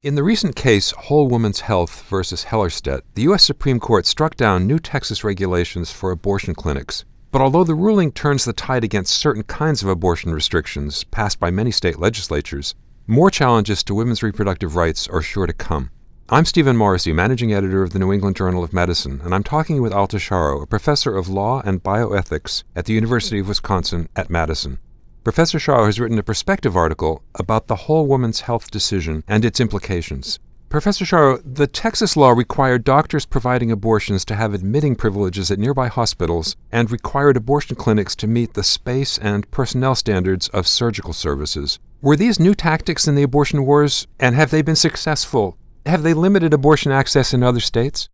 In the recent case, Whole Woman's Health versus Hellerstedt, the U.S. Supreme Court struck down new Texas regulations for abortion clinics. But although the ruling turns the tide against certain kinds of abortion restrictions passed by many state legislatures, more challenges to women's reproductive rights are sure to come. I'm Stephen Morrissey, managing editor of the New England Journal of Medicine, and I'm talking with Alta Charo, a professor of law and bioethics at the University of Wisconsin at Madison. Professor Charo has written a perspective article about the whole woman's health decision and its implications. Professor Charo, the Texas law required doctors providing abortions to have admitting privileges at nearby hospitals and required abortion clinics to meet the space and personnel standards of surgical services. Were these new tactics in the abortion wars, and have they been successful? Have they limited abortion access in other states?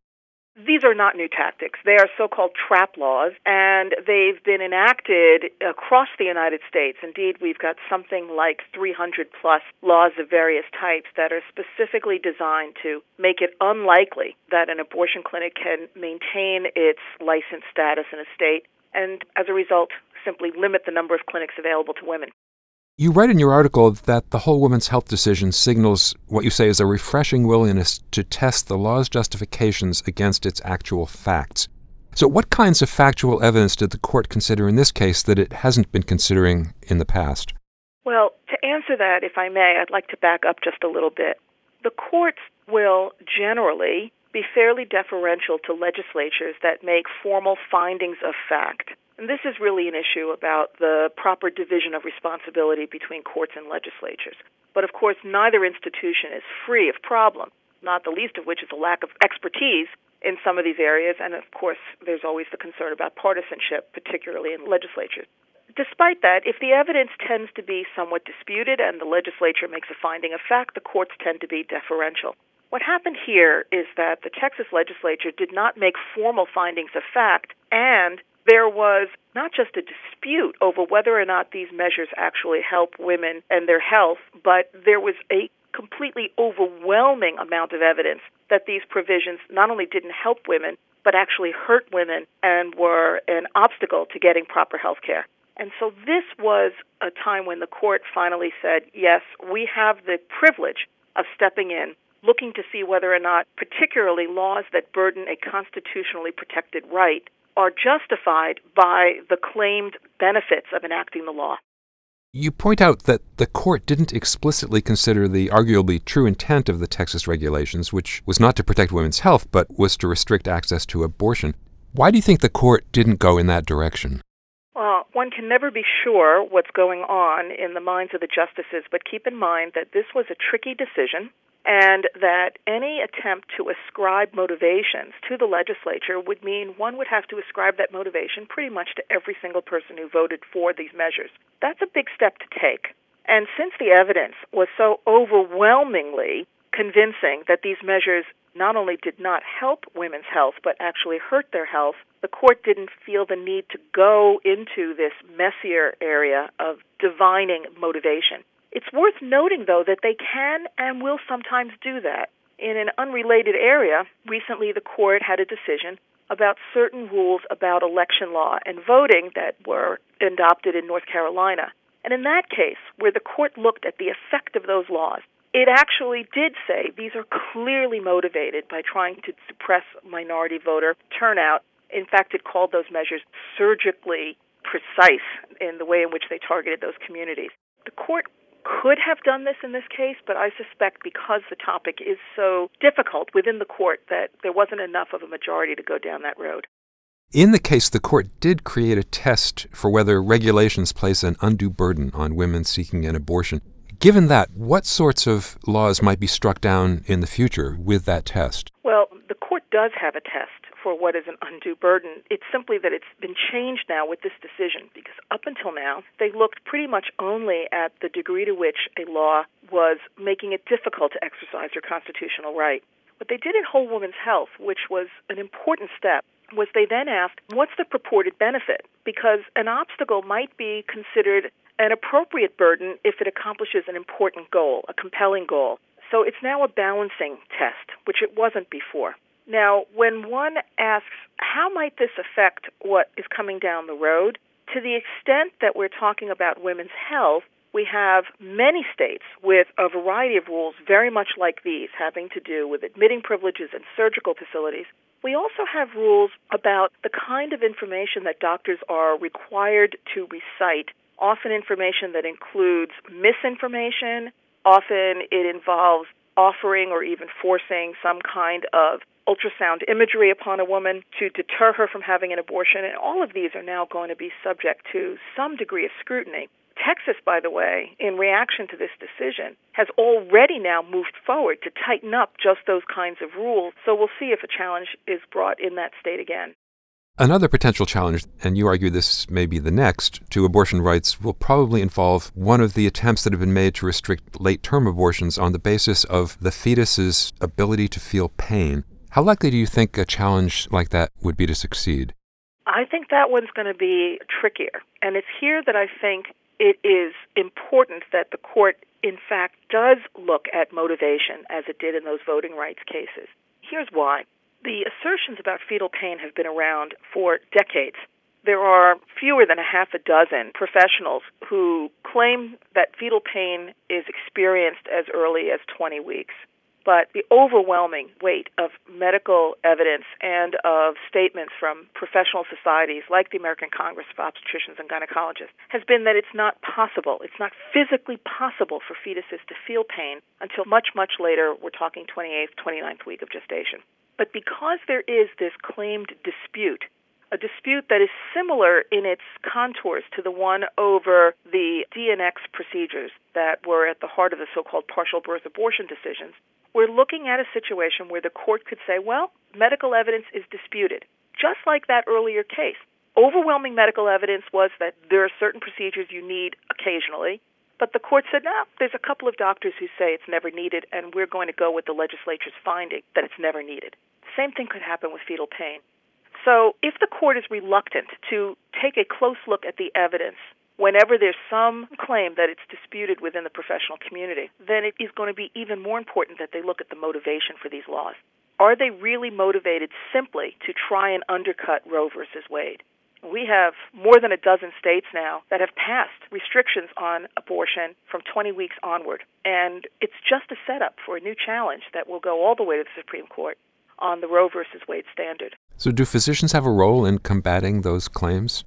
These are not new tactics. They are so called trap laws, and they've been enacted across the United States. Indeed, we've got something like 300 plus laws of various types that are specifically designed to make it unlikely that an abortion clinic can maintain its licensed status in a state, and as a result, simply limit the number of clinics available to women. You write in your article that the whole woman's health decision signals what you say is a refreshing willingness to test the law's justifications against its actual facts. So, what kinds of factual evidence did the court consider in this case that it hasn't been considering in the past? Well, to answer that, if I may, I'd like to back up just a little bit. The courts will generally be fairly deferential to legislatures that make formal findings of fact. And this is really an issue about the proper division of responsibility between courts and legislatures. But of course, neither institution is free of problems, not the least of which is a lack of expertise in some of these areas. And of course, there's always the concern about partisanship, particularly in legislatures. Despite that, if the evidence tends to be somewhat disputed and the legislature makes a finding of fact, the courts tend to be deferential. What happened here is that the Texas legislature did not make formal findings of fact, and there was not just a dispute over whether or not these measures actually help women and their health, but there was a completely overwhelming amount of evidence that these provisions not only didn't help women, but actually hurt women and were an obstacle to getting proper health care. And so this was a time when the court finally said, yes, we have the privilege of stepping in, looking to see whether or not, particularly laws that burden a constitutionally protected right, are justified by the claimed benefits of enacting the law. You point out that the court didn't explicitly consider the arguably true intent of the Texas regulations, which was not to protect women's health, but was to restrict access to abortion. Why do you think the court didn't go in that direction? Well, one can never be sure what's going on in the minds of the justices, but keep in mind that this was a tricky decision and that any attempt to ascribe motivations to the legislature would mean one would have to ascribe that motivation pretty much to every single person who voted for these measures. That's a big step to take. And since the evidence was so overwhelmingly convincing that these measures not only did not help women's health but actually hurt their health, the court didn't feel the need to go into this messier area of divining motivation. It's worth noting, though, that they can and will sometimes do that. In an unrelated area, recently the court had a decision about certain rules about election law and voting that were adopted in North Carolina. And in that case, where the court looked at the effect of those laws, it actually did say these are clearly motivated by trying to suppress minority voter turnout. In fact, it called those measures surgically precise in the way in which they targeted those communities. The court could have done this in this case, but I suspect because the topic is so difficult within the court that there wasn't enough of a majority to go down that road. In the case, the court did create a test for whether regulations place an undue burden on women seeking an abortion. Given that, what sorts of laws might be struck down in the future with that test? Well, the court does have a test for what is an undue burden. It's simply that it's been changed now with this decision because up until now, they looked pretty much only at the degree to which a law was making it difficult to exercise your constitutional right. What they did in Whole Woman's Health, which was an important step, was they then asked, what's the purported benefit? Because an obstacle might be considered an appropriate burden if it accomplishes an important goal, a compelling goal. So it's now a balancing test, which it wasn't before. Now, when one asks, how might this affect what is coming down the road? To the extent that we're talking about women's health, we have many states with a variety of rules very much like these, having to do with admitting privileges and surgical facilities. We also have rules about the kind of information that doctors are required to recite, often information that includes misinformation, often it involves offering or even forcing some kind of ultrasound imagery upon a woman to deter her from having an abortion. And all of these are now going to be subject to some degree of scrutiny. Texas, by the way, in reaction to this decision, has already now moved forward to tighten up just those kinds of rules. So we'll see if a challenge is brought in that state again. Another potential challenge, and you argue this may be the next, to abortion rights will probably involve one of the attempts that have been made to restrict late term abortions on the basis of the fetus's ability to feel pain. How likely do you think a challenge like that would be to succeed? I think that one's going to be trickier. And it's here that I think it is important that the court, in fact, does look at motivation as it did in those voting rights cases. Here's why. The assertions about fetal pain have been around for decades. There are fewer than a half a dozen professionals who claim that fetal pain is experienced as early as 20 weeks but the overwhelming weight of medical evidence and of statements from professional societies like the American Congress of Obstetricians and Gynecologists has been that it's not possible, it's not physically possible for fetuses to feel pain until much, much later. We're talking 28th, 29th week of gestation. But because there is this claimed dispute a dispute that is similar in its contours to the one over the D&X procedures that were at the heart of the so called partial birth abortion decisions we're looking at a situation where the court could say, well, medical evidence is disputed, just like that earlier case. Overwhelming medical evidence was that there are certain procedures you need occasionally, but the court said, no, there's a couple of doctors who say it's never needed, and we're going to go with the legislature's finding that it's never needed. Same thing could happen with fetal pain. So if the court is reluctant to take a close look at the evidence whenever there's some claim that it's disputed within the professional community, then it is going to be even more important that they look at the motivation for these laws. Are they really motivated simply to try and undercut Roe versus Wade? We have more than a dozen states now that have passed restrictions on abortion from 20 weeks onward. And it's just a setup for a new challenge that will go all the way to the Supreme Court on the Roe versus Wade standard. So, do physicians have a role in combating those claims?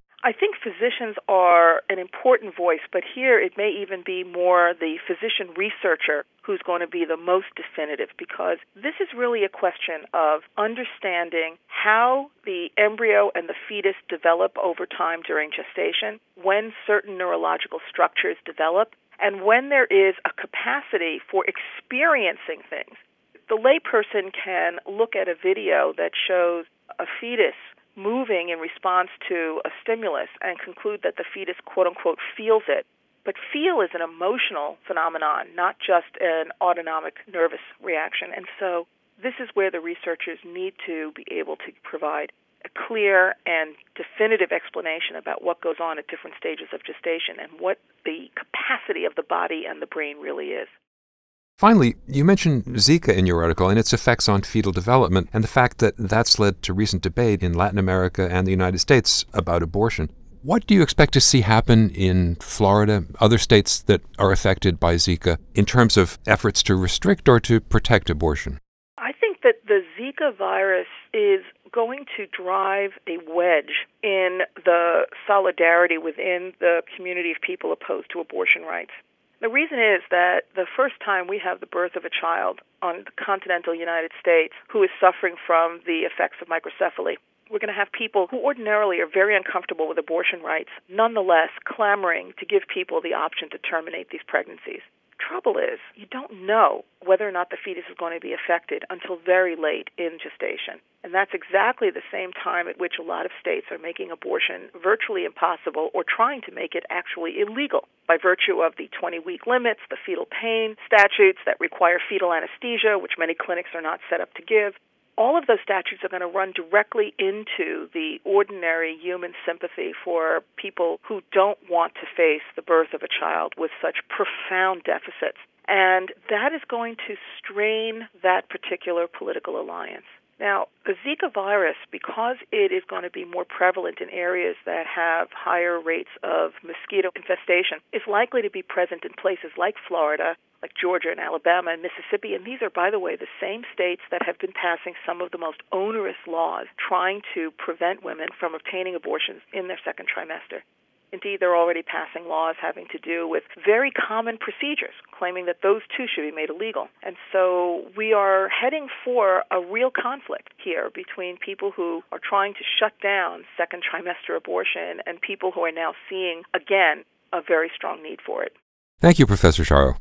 Physicians are an important voice, but here it may even be more the physician researcher who's going to be the most definitive because this is really a question of understanding how the embryo and the fetus develop over time during gestation, when certain neurological structures develop, and when there is a capacity for experiencing things. The layperson can look at a video that shows a fetus moving in response to a stimulus and conclude that the fetus, quote unquote, feels it. But feel is an emotional phenomenon, not just an autonomic nervous reaction. And so this is where the researchers need to be able to provide a clear and definitive explanation about what goes on at different stages of gestation and what the capacity of the body and the brain really is. Finally, you mentioned Zika in your article and its effects on fetal development, and the fact that that's led to recent debate in Latin America and the United States about abortion. What do you expect to see happen in Florida, other states that are affected by Zika, in terms of efforts to restrict or to protect abortion? I think that the Zika virus is going to drive a wedge in the solidarity within the community of people opposed to abortion rights. The reason is that the first time we have the birth of a child on the continental United States who is suffering from the effects of microcephaly, we're going to have people who ordinarily are very uncomfortable with abortion rights, nonetheless clamoring to give people the option to terminate these pregnancies trouble is you don't know whether or not the fetus is going to be affected until very late in gestation. And that's exactly the same time at which a lot of states are making abortion virtually impossible or trying to make it actually illegal by virtue of the 20 week limits, the fetal pain statutes that require fetal anesthesia, which many clinics are not set up to give, all of those statutes are going to run directly into the ordinary human sympathy for people who don't want to face the birth of a child with such profound deficits. And that is going to strain that particular political alliance. Now, the Zika virus, because it is going to be more prevalent in areas that have higher rates of mosquito infestation, is likely to be present in places like Florida, like Georgia and Alabama and Mississippi. And these are, by the way, the same states that have been passing some of the most onerous laws trying to prevent women from obtaining abortions in their second trimester. Indeed, they're already passing laws having to do with very common procedures, claiming that those too should be made illegal. And so we are heading for a real conflict here between people who are trying to shut down second trimester abortion and people who are now seeing, again, a very strong need for it. Thank you, Professor Charo.